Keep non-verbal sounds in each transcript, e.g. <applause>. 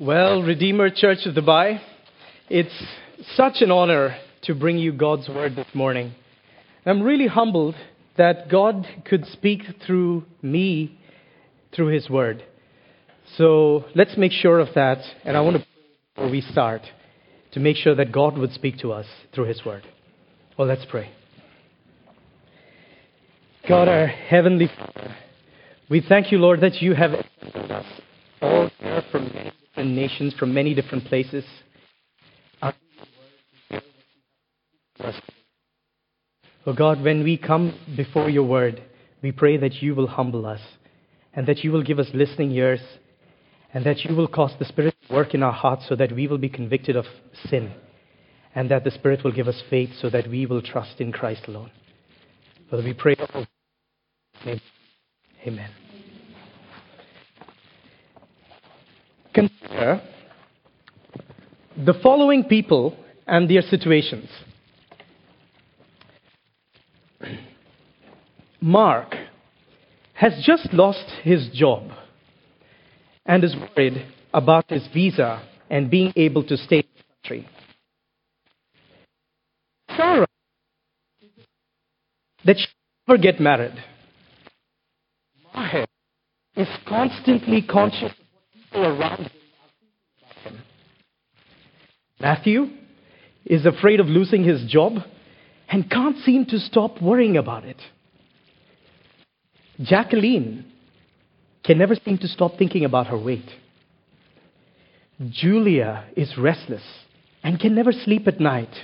Well, Redeemer Church of Dubai, it's such an honor to bring you God's word this morning. I'm really humbled that God could speak through me through his word. So let's make sure of that. And I want to, before we start, to make sure that God would speak to us through his word. Well, let's pray. God, our heavenly Father, we thank you, Lord, that you have all here from many different nations, from many different places. Oh God, when we come before your word, we pray that you will humble us and that you will give us listening ears and that you will cause the Spirit to work in our hearts so that we will be convicted of sin and that the Spirit will give us faith so that we will trust in Christ alone. Father, we pray. Amen. Consider the following people and their situations. Mark has just lost his job and is worried about his visa and being able to stay in the country. Sarah, that she never get married. Maher is constantly conscious people around him are thinking about him. Matthew is afraid of losing his job and can't seem to stop worrying about it. Jacqueline can never seem to stop thinking about her weight. Julia is restless and can never sleep at night.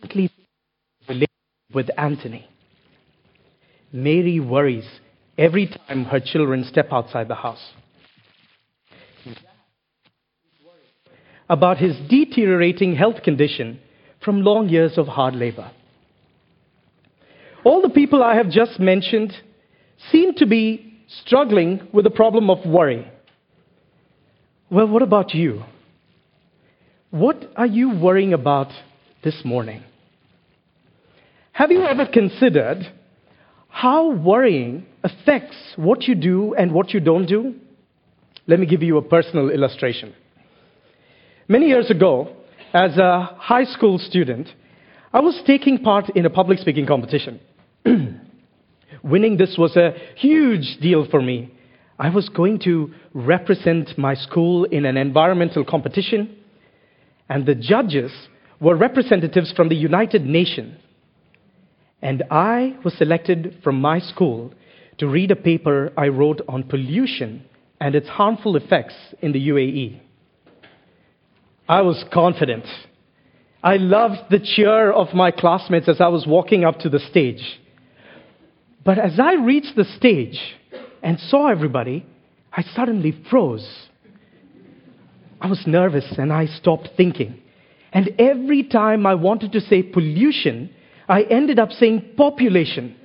Constantly with Anthony. Mary worries every time her children step outside the house. About his deteriorating health condition from long years of hard labor. All the people I have just mentioned seem to be struggling with the problem of worry. Well, what about you? What are you worrying about this morning? Have you ever considered how worrying affects what you do and what you don't do? Let me give you a personal illustration. Many years ago, as a high school student, I was taking part in a public speaking competition. <clears throat> Winning this was a huge deal for me. I was going to represent my school in an environmental competition, and the judges were representatives from the United Nations. And I was selected from my school to read a paper I wrote on pollution and its harmful effects in the UAE. I was confident. I loved the cheer of my classmates as I was walking up to the stage. But as I reached the stage and saw everybody, I suddenly froze. I was nervous and I stopped thinking. And every time I wanted to say pollution, I ended up saying population.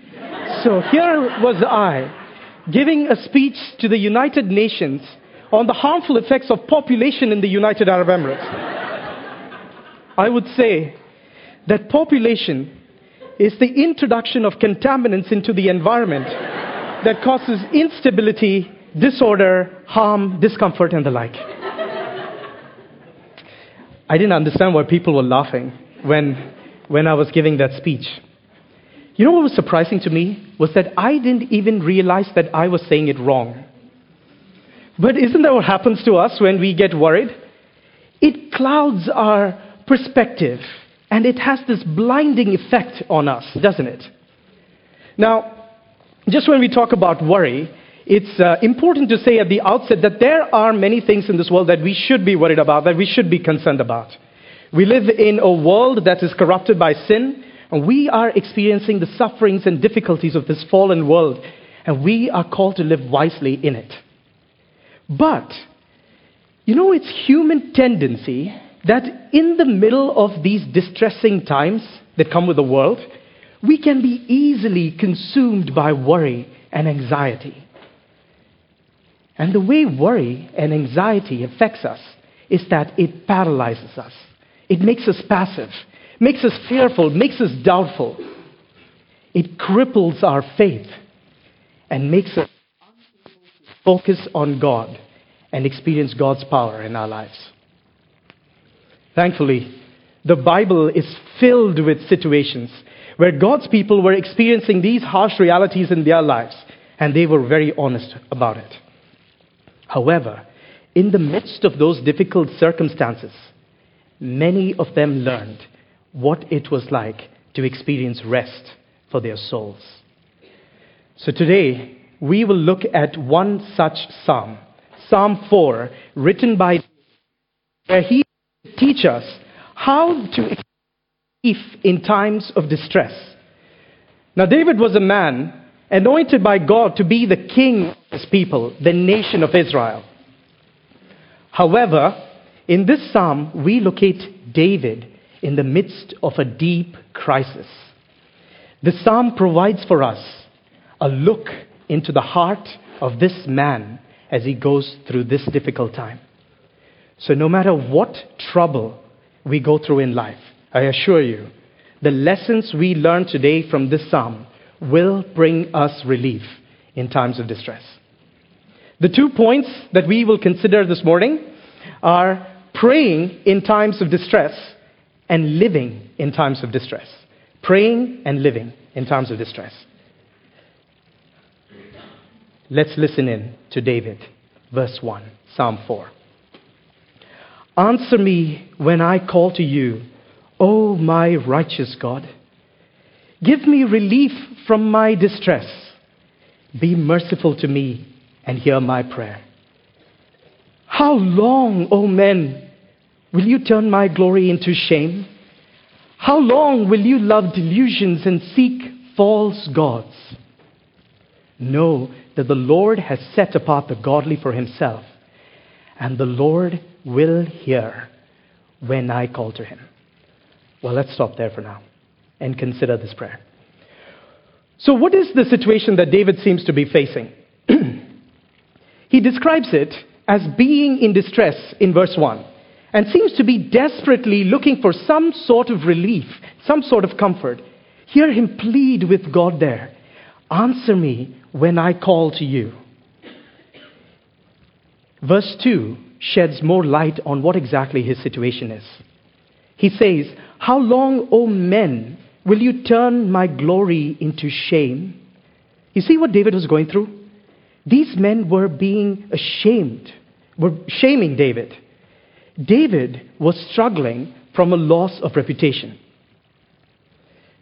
So here was I giving a speech to the United Nations on the harmful effects of population in the United Arab Emirates. I would say that population is the introduction of contaminants into the environment that causes instability, disorder, harm, discomfort, and the like. I didn't understand why people were laughing when, when I was giving that speech. You know what was surprising to me? Was that I didn't even realize that I was saying it wrong. But isn't that what happens to us when we get worried? It clouds our perspective and it has this blinding effect on us, doesn't it? Now, just when we talk about worry, it's uh, important to say at the outset that there are many things in this world that we should be worried about, that we should be concerned about. We live in a world that is corrupted by sin, and we are experiencing the sufferings and difficulties of this fallen world, and we are called to live wisely in it. But, you know, it's human tendency that in the middle of these distressing times that come with the world, we can be easily consumed by worry and anxiety. And the way worry and anxiety affects us is that it paralyzes us. It makes us passive, makes us fearful, makes us doubtful. It cripples our faith and makes us focus on God and experience God's power in our lives. Thankfully, the Bible is filled with situations where God's people were experiencing these harsh realities in their lives, and they were very honest about it. However, in the midst of those difficult circumstances, many of them learned what it was like to experience rest for their souls. So today, we will look at one such psalm, Psalm 4, written by where he teach us how to if in times of distress. Now, David was a man anointed by God to be the king of his people, the nation of Israel. However, in this psalm, we locate David in the midst of a deep crisis. The psalm provides for us a look into the heart of this man as he goes through this difficult time. So, no matter what trouble we go through in life, I assure you, the lessons we learn today from this psalm will bring us relief in times of distress. The two points that we will consider this morning are praying in times of distress and living in times of distress. Praying and living in times of distress. Let's listen in to David, verse 1, Psalm 4. Answer me when I call to you, O my righteous God. Give me relief from my distress. Be merciful to me and hear my prayer. How long, O men, will you turn my glory into shame? How long will you love delusions and seek false gods? Know that the Lord has set apart the godly for himself, and the Lord will hear when I call to him. Well, let's stop there for now and consider this prayer. So, what is the situation that David seems to be facing? <clears throat> he describes it as being in distress in verse 1 and seems to be desperately looking for some sort of relief, some sort of comfort. Hear him plead with God there Answer me when I call to you. Verse 2 sheds more light on what exactly his situation is. He says, How long, O men, will you turn my glory into shame? You see what David was going through? These men were being ashamed, were shaming David. David was struggling from a loss of reputation.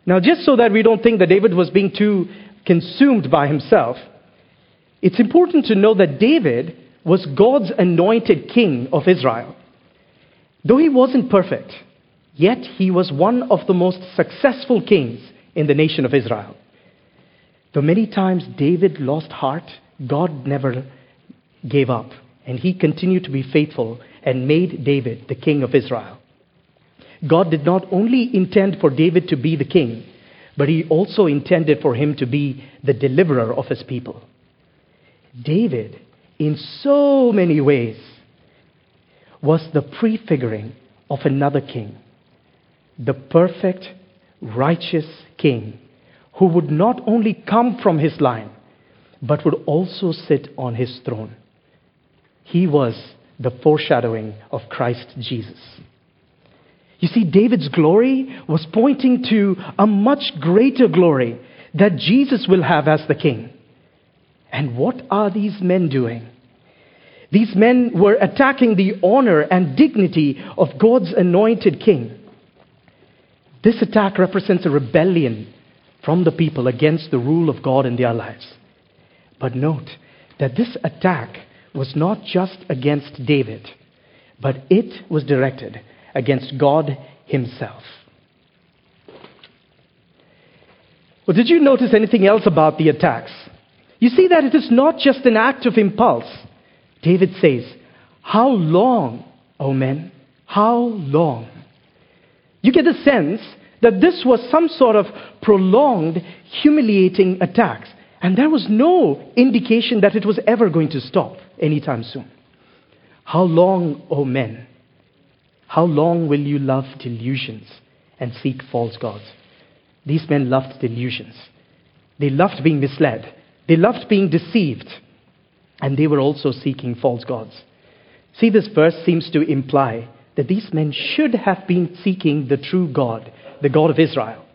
Now, just so that we don't think that David was being too consumed by himself, it's important to know that David was God's anointed king of Israel. Though he wasn't perfect, yet he was one of the most successful kings in the nation of Israel. Though many times David lost heart, God never gave up, and he continued to be faithful and made David the king of Israel. God did not only intend for David to be the king, but he also intended for him to be the deliverer of his people. David, in so many ways, was the prefiguring of another king, the perfect, righteous king who would not only come from his line, but would also sit on his throne. He was the foreshadowing of Christ Jesus. You see, David's glory was pointing to a much greater glory that Jesus will have as the king. And what are these men doing? These men were attacking the honor and dignity of God's anointed king. This attack represents a rebellion from the people against the rule of God in their lives. But note that this attack was not just against David, but it was directed against God Himself. Well, did you notice anything else about the attacks? You see that it is not just an act of impulse. David says, How long, O men? How long? You get the sense that this was some sort of prolonged, humiliating attacks. And there was no indication that it was ever going to stop anytime soon. How long, O men? How long will you love delusions and seek false gods? These men loved delusions. They loved being misled. They loved being deceived. And they were also seeking false gods. See, this verse seems to imply that these men should have been seeking the true God, the God of Israel.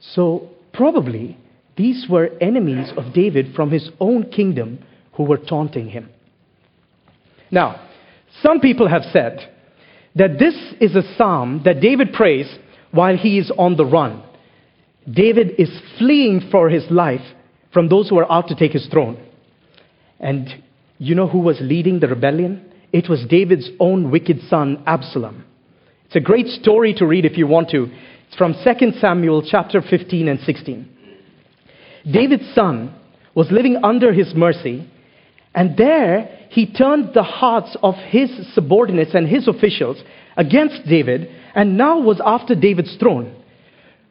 So, probably, these were enemies of David from his own kingdom who were taunting him. Now, some people have said that this is a psalm that David prays while he is on the run. David is fleeing for his life from those who are out to take his throne. And you know who was leading the rebellion? It was David's own wicked son, Absalom. It's a great story to read if you want to. It's from 2 Samuel chapter 15 and 16. David's son was living under his mercy, and there he turned the hearts of his subordinates and his officials against David, and now was after David's throne.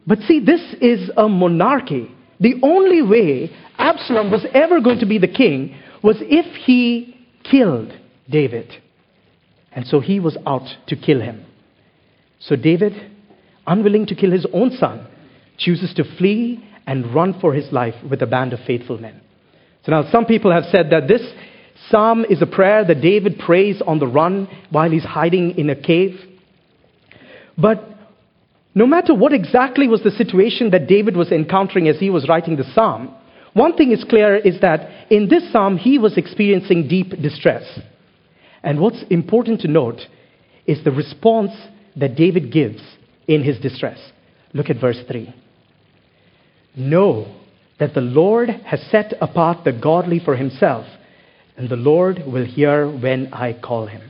But see, this is a monarchy. The only way Absalom was ever going to be the king was if he killed David. And so he was out to kill him. So David, unwilling to kill his own son, chooses to flee and run for his life with a band of faithful men. So now some people have said that this psalm is a prayer that David prays on the run while he's hiding in a cave. But no matter what exactly was the situation that David was encountering as he was writing the psalm, one thing is clear is that in this psalm he was experiencing deep distress. And what's important to note is the response that David gives in his distress. Look at verse 3. Know that the Lord has set apart the godly for himself, and the Lord will hear when I call him.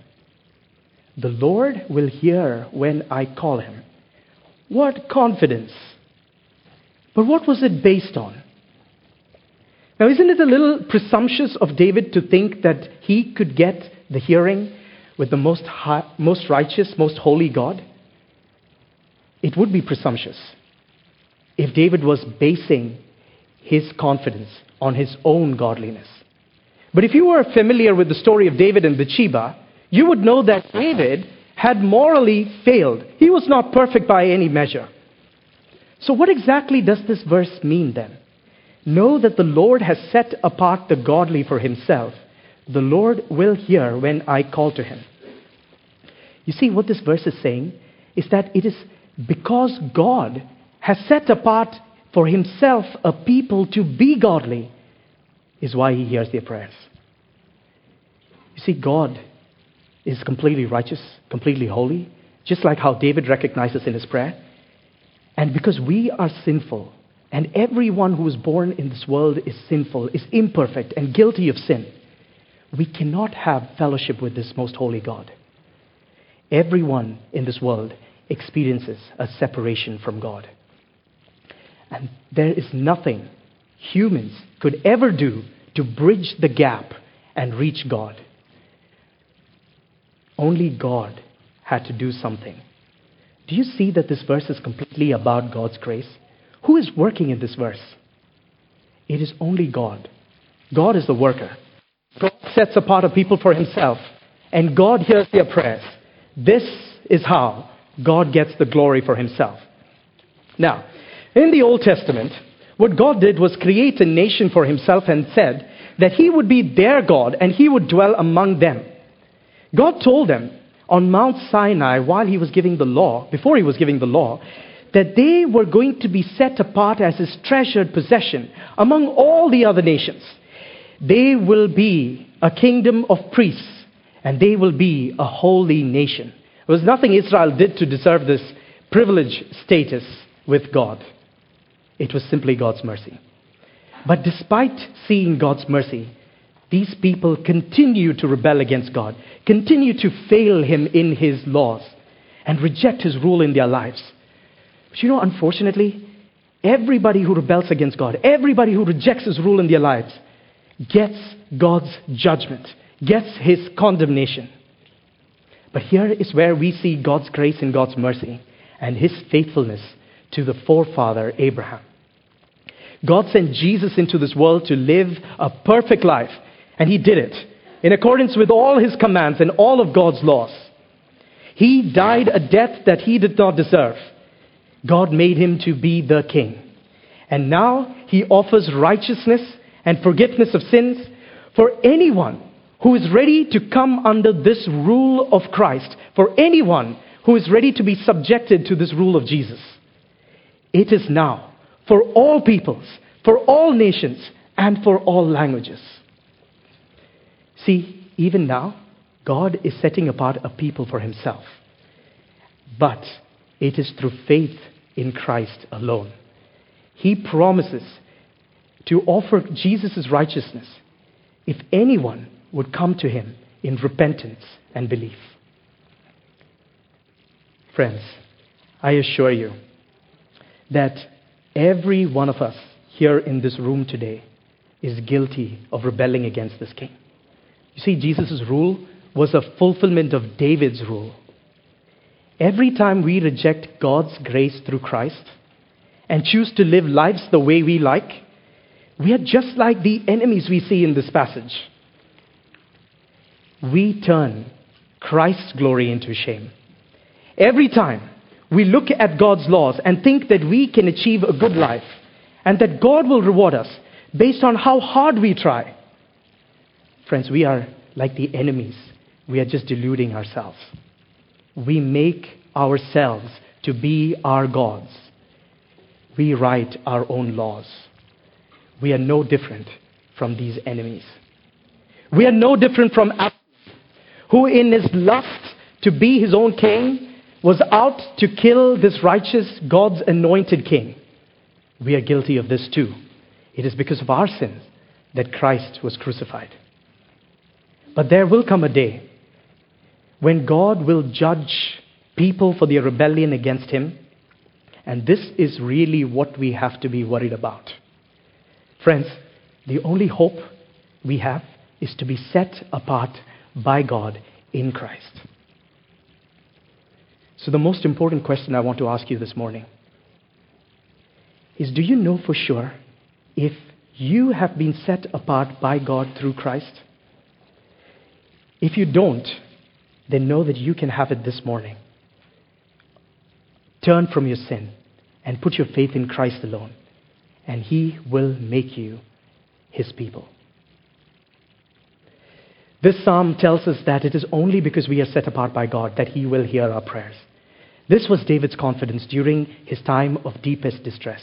The Lord will hear when I call him. What confidence! But what was it based on? Now, isn't it a little presumptuous of David to think that he could get the hearing with the most, high, most righteous, most holy God? It would be presumptuous if David was basing his confidence on his own godliness. But if you were familiar with the story of David and Bathsheba, you would know that David had morally failed. He was not perfect by any measure. So, what exactly does this verse mean then? Know that the Lord has set apart the godly for himself. The Lord will hear when I call to him. You see, what this verse is saying is that it is because God has set apart for himself a people to be godly, is why he hears their prayers. You see, God is completely righteous, completely holy, just like how David recognizes in his prayer. And because we are sinful, and everyone who is born in this world is sinful, is imperfect, and guilty of sin, we cannot have fellowship with this most holy God. Everyone in this world experiences a separation from God. And there is nothing humans could ever do to bridge the gap and reach God. Only God had to do something. Do you see that this verse is completely about God's grace? Who is working in this verse? It is only God. God is the worker. God sets apart a people for himself, and God hears their prayers. This is how God gets the glory for himself. Now, in the Old Testament, what God did was create a nation for himself and said that he would be their God and he would dwell among them. God told them on Mount Sinai while he was giving the law, before he was giving the law, that they were going to be set apart as his treasured possession among all the other nations. They will be a kingdom of priests and they will be a holy nation. There was nothing Israel did to deserve this privileged status with God. It was simply God's mercy. But despite seeing God's mercy, these people continue to rebel against God, continue to fail Him in His laws, and reject His rule in their lives. But you know, unfortunately, everybody who rebels against God, everybody who rejects His rule in their lives, gets God's judgment, gets His condemnation. But here is where we see God's grace and God's mercy and His faithfulness to the forefather Abraham. God sent Jesus into this world to live a perfect life and he did it in accordance with all his commands and all of God's laws. He died a death that he did not deserve. God made him to be the king. And now he offers righteousness and forgiveness of sins for anyone who is ready to come under this rule of Christ, for anyone who is ready to be subjected to this rule of Jesus. It is now for all peoples, for all nations, and for all languages. See, even now, God is setting apart a people for himself. But it is through faith in Christ alone. He promises to offer Jesus' righteousness if anyone would come to him in repentance and belief. Friends, I assure you that every one of us here in this room today is guilty of rebelling against this king. You see, Jesus' rule was a fulfillment of David's rule. Every time we reject God's grace through Christ and choose to live lives the way we like, we are just like the enemies we see in this passage. We turn Christ's glory into shame. Every time we look at God's laws and think that we can achieve a good life and that God will reward us based on how hard we try, friends, we are like the enemies. We are just deluding ourselves. We make ourselves to be our gods. We write our own laws. We are no different from these enemies. We are no different from Absalom, who in his lust to be his own king was out to kill this righteous God's anointed king. We are guilty of this too. It is because of our sins that Christ was crucified. But there will come a day when God will judge people for their rebellion against Him. And this is really what we have to be worried about. Friends, the only hope we have is to be set apart by God in Christ. So, the most important question I want to ask you this morning is Do you know for sure if you have been set apart by God through Christ? If you don't, then know that you can have it this morning. Turn from your sin and put your faith in Christ alone, and He will make you His people. This psalm tells us that it is only because we are set apart by God that He will hear our prayers. This was David's confidence during his time of deepest distress.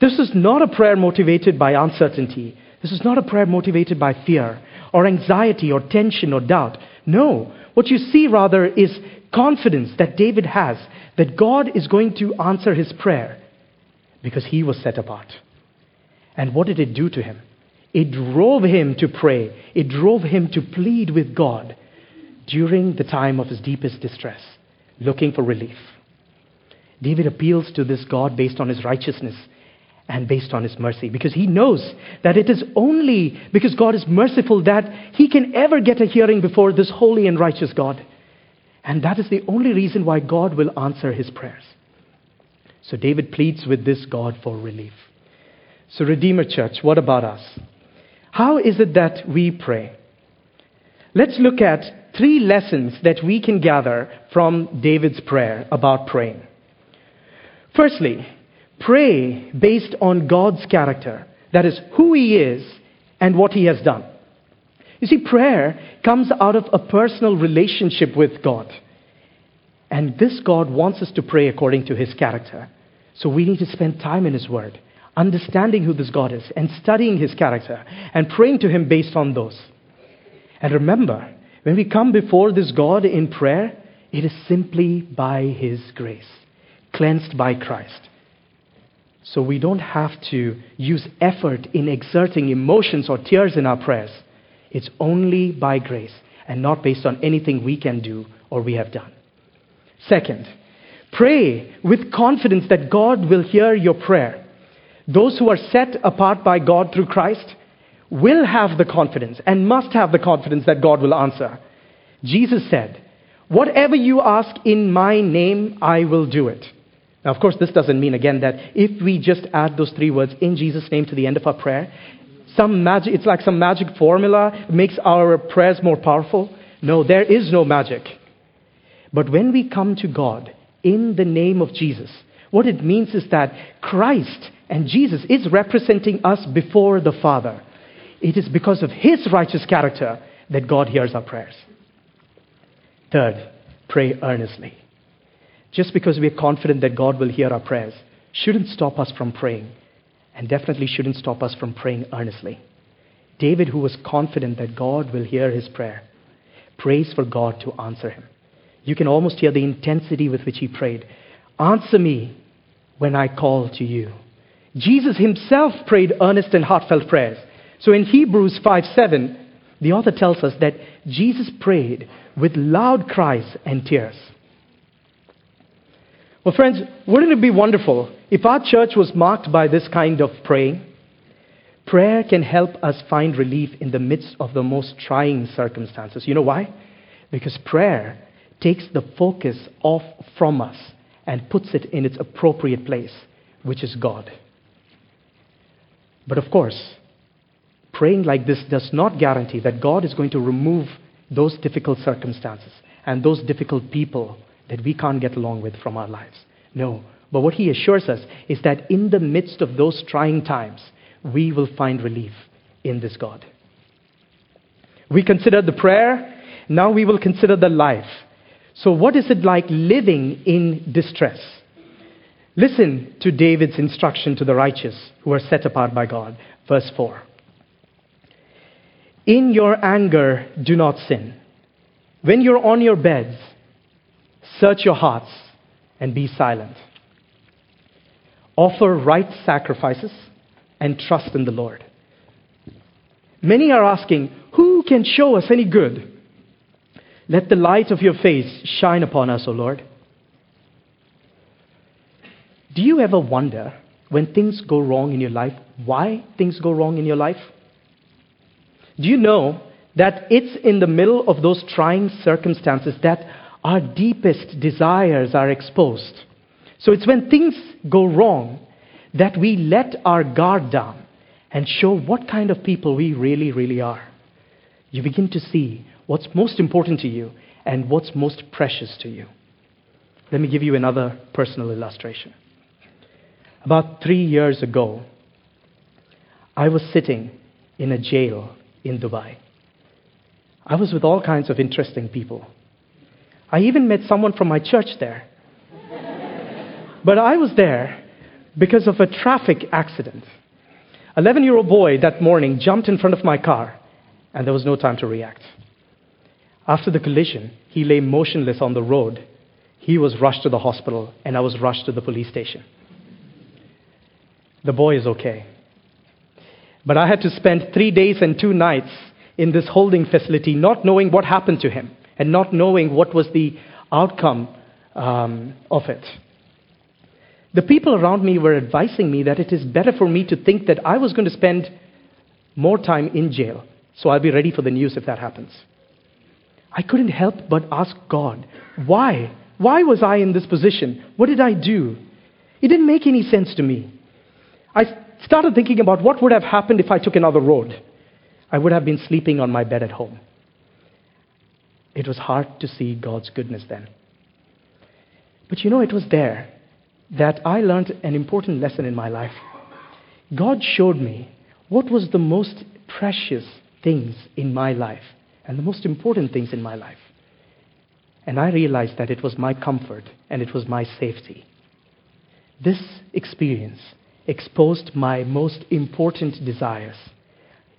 This is not a prayer motivated by uncertainty. This is not a prayer motivated by fear or anxiety or tension or doubt. No, what you see rather is confidence that David has that God is going to answer his prayer because he was set apart. And what did it do to him? It drove him to pray, it drove him to plead with God during the time of his deepest distress, looking for relief. David appeals to this God based on his righteousness and based on his mercy because he knows that it is only because God is merciful that he can ever get a hearing before this holy and righteous God. And that is the only reason why God will answer his prayers. So David pleads with this God for relief. So, Redeemer Church, what about us? How is it that we pray? Let's look at three lessons that we can gather from David's prayer about praying. Firstly, pray based on God's character. That is, who He is and what He has done. You see, prayer comes out of a personal relationship with God. And this God wants us to pray according to His character. So we need to spend time in His Word, understanding who this God is, and studying His character, and praying to Him based on those. And remember, when we come before this God in prayer, it is simply by His grace, cleansed by Christ. So we don't have to use effort in exerting emotions or tears in our prayers. It's only by grace and not based on anything we can do or we have done. Second, pray with confidence that God will hear your prayer. Those who are set apart by God through Christ will have the confidence and must have the confidence that God will answer. Jesus said, Whatever you ask in my name, I will do it. Now, of course, this doesn't mean, again, that if we just add those three words in Jesus' name to the end of our prayer, some magic, it's like some magic formula makes our prayers more powerful. No, there is no magic. But when we come to God in the name of Jesus, what it means is that Christ and Jesus is representing us before the Father. It is because of his righteous character that God hears our prayers. Third, pray earnestly. Just because we are confident that God will hear our prayers shouldn't stop us from praying, and definitely shouldn't stop us from praying earnestly. David, who was confident that God will hear his prayer, prays for God to answer him. You can almost hear the intensity with which he prayed. Answer me when I call to you. Jesus himself prayed earnest and heartfelt prayers. So in Hebrews 5 7, the author tells us that Jesus prayed with loud cries and tears. Well, friends, wouldn't it be wonderful if our church was marked by this kind of praying? Prayer can help us find relief in the midst of the most trying circumstances. You know why? Because prayer takes the focus off from us and puts it in its appropriate place, which is God. But of course, praying like this does not guarantee that God is going to remove those difficult circumstances and those difficult people that we can't get along with from our lives. No. But what he assures us is that in the midst of those trying times, we will find relief in this God. We considered the prayer, now we will consider the life. So, what is it like living in distress? Listen to David's instruction to the righteous who are set apart by God. Verse 4. In your anger, do not sin. When you're on your beds, search your hearts and be silent. Offer right sacrifices and trust in the Lord. Many are asking, Who can show us any good? Let the light of your face shine upon us, O Lord. Do you ever wonder when things go wrong in your life, why things go wrong in your life? Do you know that it's in the middle of those trying circumstances that our deepest desires are exposed? So it's when things go wrong that we let our guard down and show what kind of people we really, really are. You begin to see what's most important to you and what's most precious to you. Let me give you another personal illustration. About three years ago, I was sitting in a jail in Dubai. I was with all kinds of interesting people. I even met someone from my church there. but I was there because of a traffic accident. 11 year old boy that morning jumped in front of my car, and there was no time to react. After the collision, he lay motionless on the road. He was rushed to the hospital, and I was rushed to the police station. The boy is okay. But I had to spend three days and two nights in this holding facility, not knowing what happened to him and not knowing what was the outcome um, of it. The people around me were advising me that it is better for me to think that I was going to spend more time in jail, so I'll be ready for the news if that happens. I couldn't help but ask God, why? Why was I in this position? What did I do? It didn't make any sense to me. I started thinking about what would have happened if I took another road. I would have been sleeping on my bed at home. It was hard to see God's goodness then. But you know, it was there that I learned an important lesson in my life. God showed me what was the most precious things in my life and the most important things in my life. And I realized that it was my comfort and it was my safety. This experience exposed my most important desires.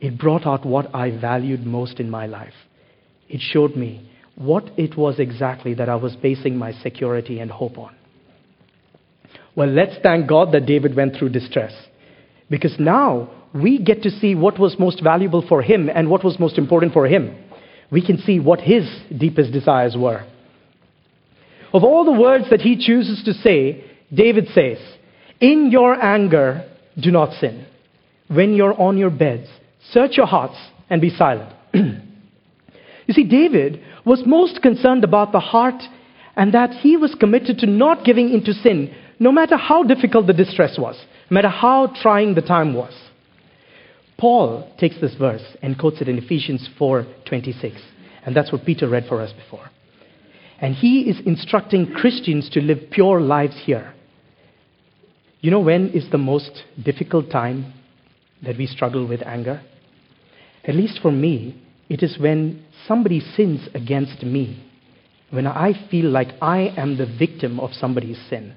It brought out what I valued most in my life. It showed me what it was exactly that I was basing my security and hope on. Well, let's thank God that David went through distress. Because now we get to see what was most valuable for him and what was most important for him. We can see what his deepest desires were. Of all the words that he chooses to say, David says, in your anger, do not sin. When you're on your beds, search your hearts and be silent. <clears throat> you see, David was most concerned about the heart and that he was committed to not giving into sin, no matter how difficult the distress was, no matter how trying the time was. Paul takes this verse and quotes it in Ephesians 4:26, and that's what Peter read for us before. And he is instructing Christians to live pure lives here you know when is the most difficult time that we struggle with anger? At least for me, It is when somebody sins against me, when I feel like I am the victim of somebody's sin.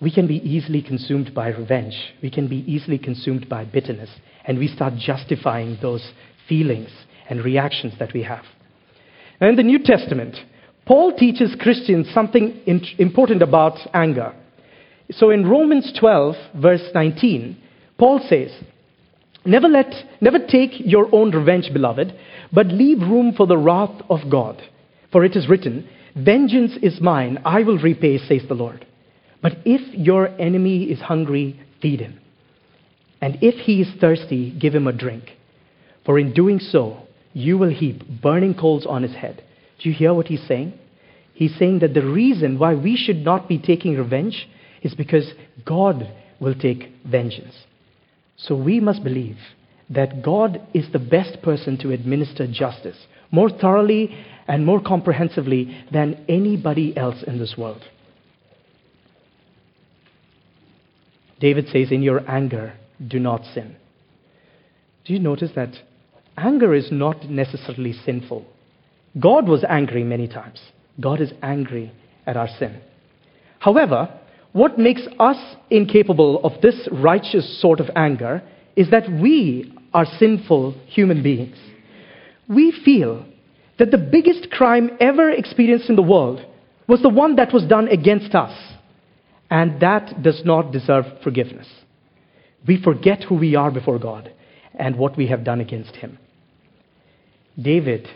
We can be easily consumed by revenge. We can be easily consumed by bitterness. And we start justifying those feelings and reactions that we have. Now, in the New Testament, Paul teaches Christians something important about anger. So in Romans 12, verse 19, Paul says, Never let, never take your own revenge, beloved, but leave room for the wrath of God. For it is written, Vengeance is mine, I will repay, says the Lord. But if your enemy is hungry, feed him. And if he is thirsty, give him a drink. For in doing so, you will heap burning coals on his head. Do you hear what he's saying? He's saying that the reason why we should not be taking revenge is because God will take vengeance. So we must believe that God is the best person to administer justice more thoroughly and more comprehensively than anybody else in this world. David says, In your anger, do not sin. Do you notice that anger is not necessarily sinful? God was angry many times. God is angry at our sin. However, what makes us incapable of this righteous sort of anger is that we are sinful human beings. We feel that the biggest crime ever experienced in the world was the one that was done against us, and that does not deserve forgiveness. We forget who we are before God and what we have done against Him. David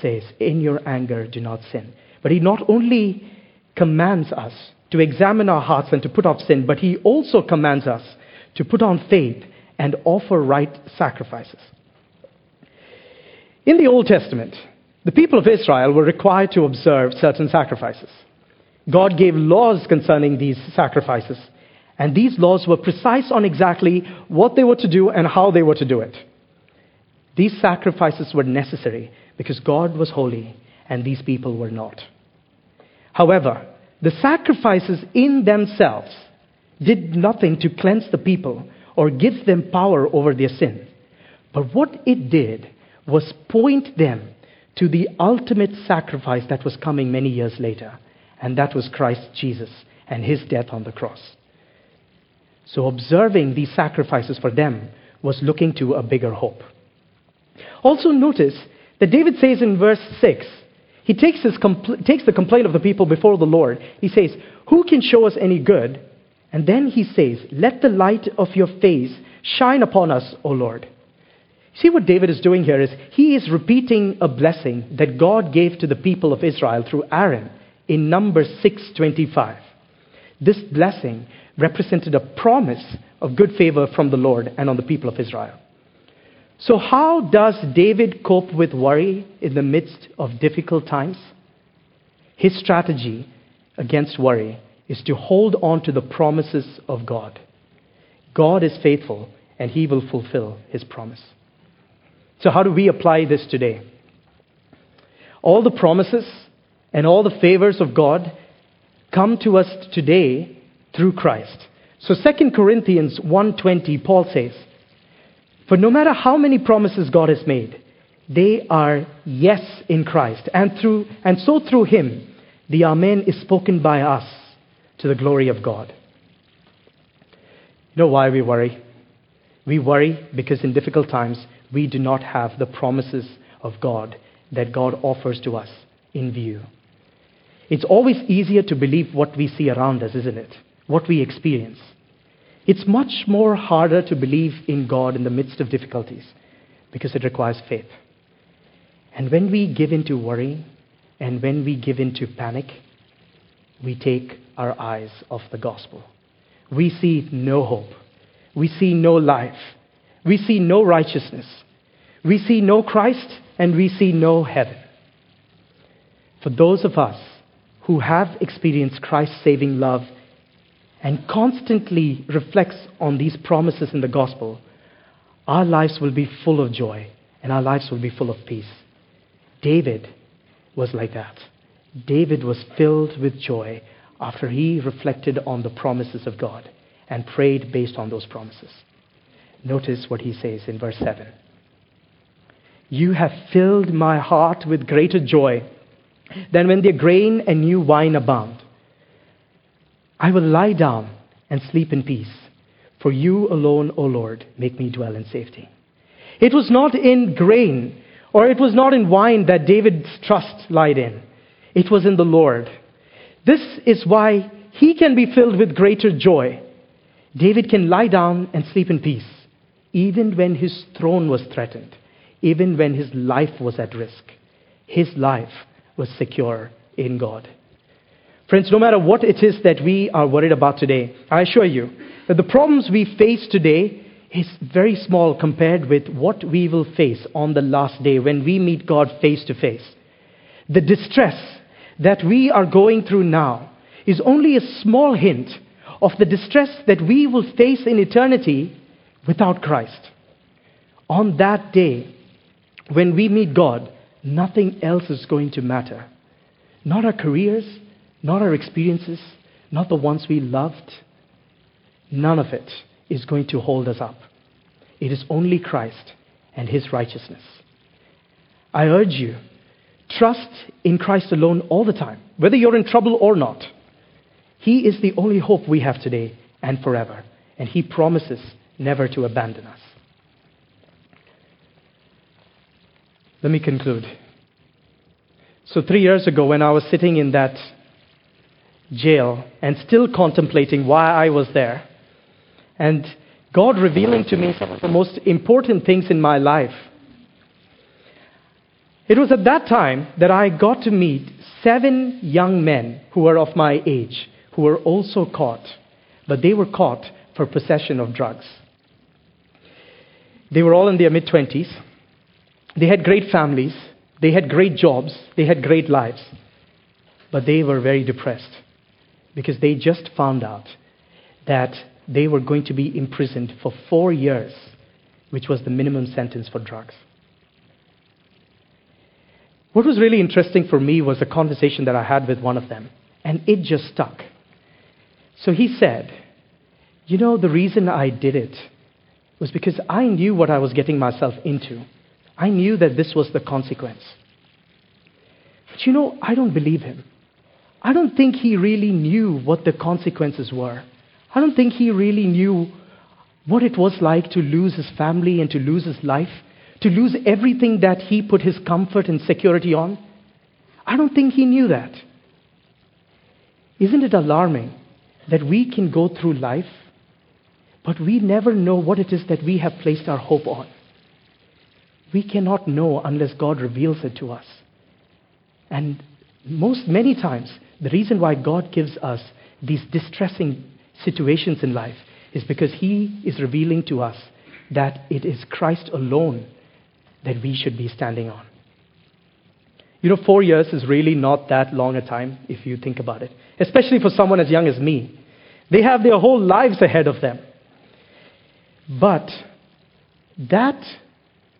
says, In your anger, do not sin. But he not only commands us to examine our hearts and to put off sin, but he also commands us to put on faith and offer right sacrifices. In the Old Testament, the people of Israel were required to observe certain sacrifices. God gave laws concerning these sacrifices, and these laws were precise on exactly what they were to do and how they were to do it. These sacrifices were necessary because God was holy and these people were not. However, the sacrifices in themselves did nothing to cleanse the people or give them power over their sin. But what it did was point them to the ultimate sacrifice that was coming many years later, and that was Christ Jesus and his death on the cross. So, observing these sacrifices for them was looking to a bigger hope. Also, notice that David says in verse 6 he takes, his compl- takes the complaint of the people before the Lord. He says, Who can show us any good? And then he says, Let the light of your face shine upon us, O Lord. See what David is doing here is he is repeating a blessing that God gave to the people of Israel through Aaron in Numbers 6:25. This blessing represented a promise of good favor from the Lord and on the people of Israel. So, how does David cope with worry in the midst of difficult times? His strategy against worry is to hold on to the promises of God. God is faithful and he will fulfill his promise. So, how do we apply this today? All the promises and all the favors of God come to us today through Christ. So 2 Corinthians 1:20 Paul says, for no matter how many promises God has made, they are yes in Christ. And, through, and so through Him, the Amen is spoken by us to the glory of God. You know why we worry? We worry because in difficult times, we do not have the promises of God that God offers to us in view. It's always easier to believe what we see around us, isn't it? What we experience. It's much more harder to believe in God in the midst of difficulties because it requires faith. And when we give in to worry and when we give in to panic, we take our eyes off the gospel. We see no hope. We see no life. We see no righteousness. We see no Christ and we see no heaven. For those of us who have experienced Christ's saving love and constantly reflects on these promises in the gospel, our lives will be full of joy and our lives will be full of peace. David was like that. David was filled with joy after he reflected on the promises of God and prayed based on those promises. Notice what he says in verse 7. You have filled my heart with greater joy than when the grain and new wine abound. I will lie down and sleep in peace, for you alone, O Lord, make me dwell in safety. It was not in grain or it was not in wine that David's trust lied in. It was in the Lord. This is why he can be filled with greater joy. David can lie down and sleep in peace, even when his throne was threatened, even when his life was at risk. His life was secure in God. Friends, no matter what it is that we are worried about today, I assure you that the problems we face today is very small compared with what we will face on the last day when we meet God face to face. The distress that we are going through now is only a small hint of the distress that we will face in eternity without Christ. On that day, when we meet God, nothing else is going to matter. Not our careers, not our experiences, not the ones we loved. None of it is going to hold us up. It is only Christ and his righteousness. I urge you, trust in Christ alone all the time, whether you're in trouble or not. He is the only hope we have today and forever, and he promises never to abandon us. Let me conclude. So, three years ago, when I was sitting in that jail and still contemplating why I was there, and God revealing to me some of the most important things in my life. It was at that time that I got to meet seven young men who were of my age, who were also caught, but they were caught for possession of drugs. They were all in their mid 20s. They had great families, they had great jobs, they had great lives, but they were very depressed because they just found out that they were going to be imprisoned for four years, which was the minimum sentence for drugs. What was really interesting for me was a conversation that I had with one of them, and it just stuck. So he said, You know, the reason I did it was because I knew what I was getting myself into. I knew that this was the consequence. But you know, I don't believe him. I don't think he really knew what the consequences were. I don't think he really knew what it was like to lose his family and to lose his life, to lose everything that he put his comfort and security on. I don't think he knew that. Isn't it alarming that we can go through life, but we never know what it is that we have placed our hope on? We cannot know unless God reveals it to us. And most, many times, the reason why God gives us these distressing situations in life is because He is revealing to us that it is Christ alone that we should be standing on. You know, four years is really not that long a time if you think about it, especially for someone as young as me. They have their whole lives ahead of them. But that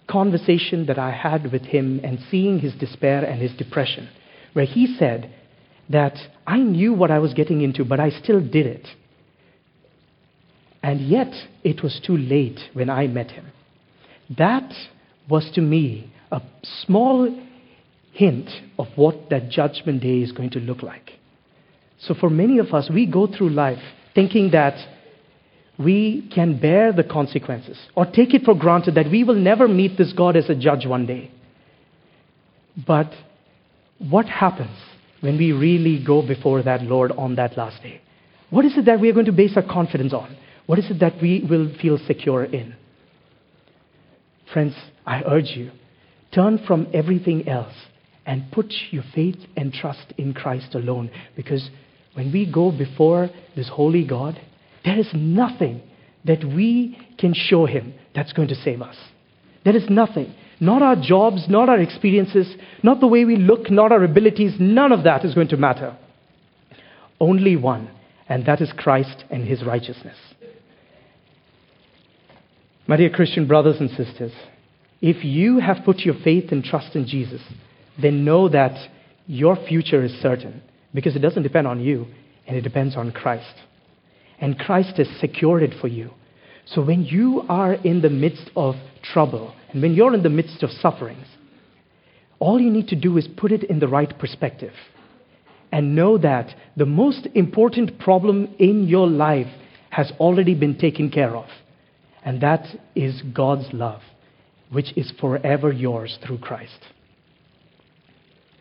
conversation that I had with him and seeing his despair and his depression, where he said that I knew what I was getting into, but I still did it. And yet, it was too late when I met him. That was to me a small hint of what that judgment day is going to look like. So, for many of us, we go through life thinking that we can bear the consequences or take it for granted that we will never meet this God as a judge one day. But what happens when we really go before that Lord on that last day? What is it that we are going to base our confidence on? What is it that we will feel secure in? Friends, I urge you, turn from everything else and put your faith and trust in Christ alone. Because when we go before this holy God, there is nothing that we can show Him that's going to save us. There is nothing. Not our jobs, not our experiences, not the way we look, not our abilities, none of that is going to matter. Only one, and that is Christ and His righteousness. My dear Christian brothers and sisters, if you have put your faith and trust in Jesus, then know that your future is certain because it doesn't depend on you and it depends on Christ. And Christ has secured it for you. So when you are in the midst of trouble and when you're in the midst of sufferings, all you need to do is put it in the right perspective and know that the most important problem in your life has already been taken care of. And that is God's love, which is forever yours through Christ.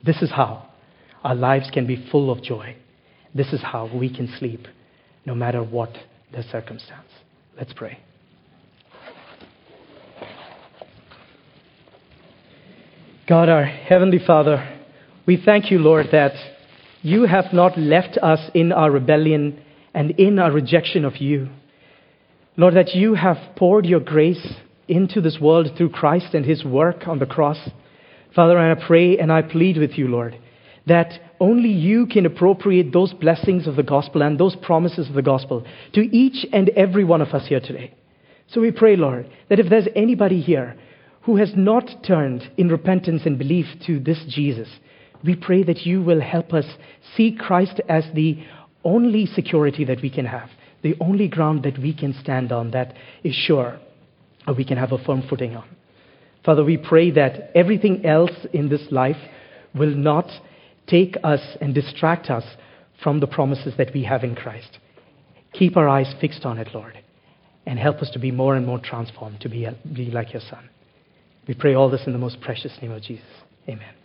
This is how our lives can be full of joy. This is how we can sleep no matter what the circumstance. Let's pray. God, our Heavenly Father, we thank you, Lord, that you have not left us in our rebellion and in our rejection of you. Lord, that you have poured your grace into this world through Christ and his work on the cross. Father, and I pray and I plead with you, Lord, that only you can appropriate those blessings of the gospel and those promises of the gospel to each and every one of us here today. So we pray, Lord, that if there's anybody here who has not turned in repentance and belief to this Jesus, we pray that you will help us see Christ as the only security that we can have, the only ground that we can stand on that is sure, or we can have a firm footing on. Father, we pray that everything else in this life will not take us and distract us from the promises that we have in Christ. Keep our eyes fixed on it, Lord, and help us to be more and more transformed, to be, be like your Son. We pray all this in the most precious name of Jesus. Amen.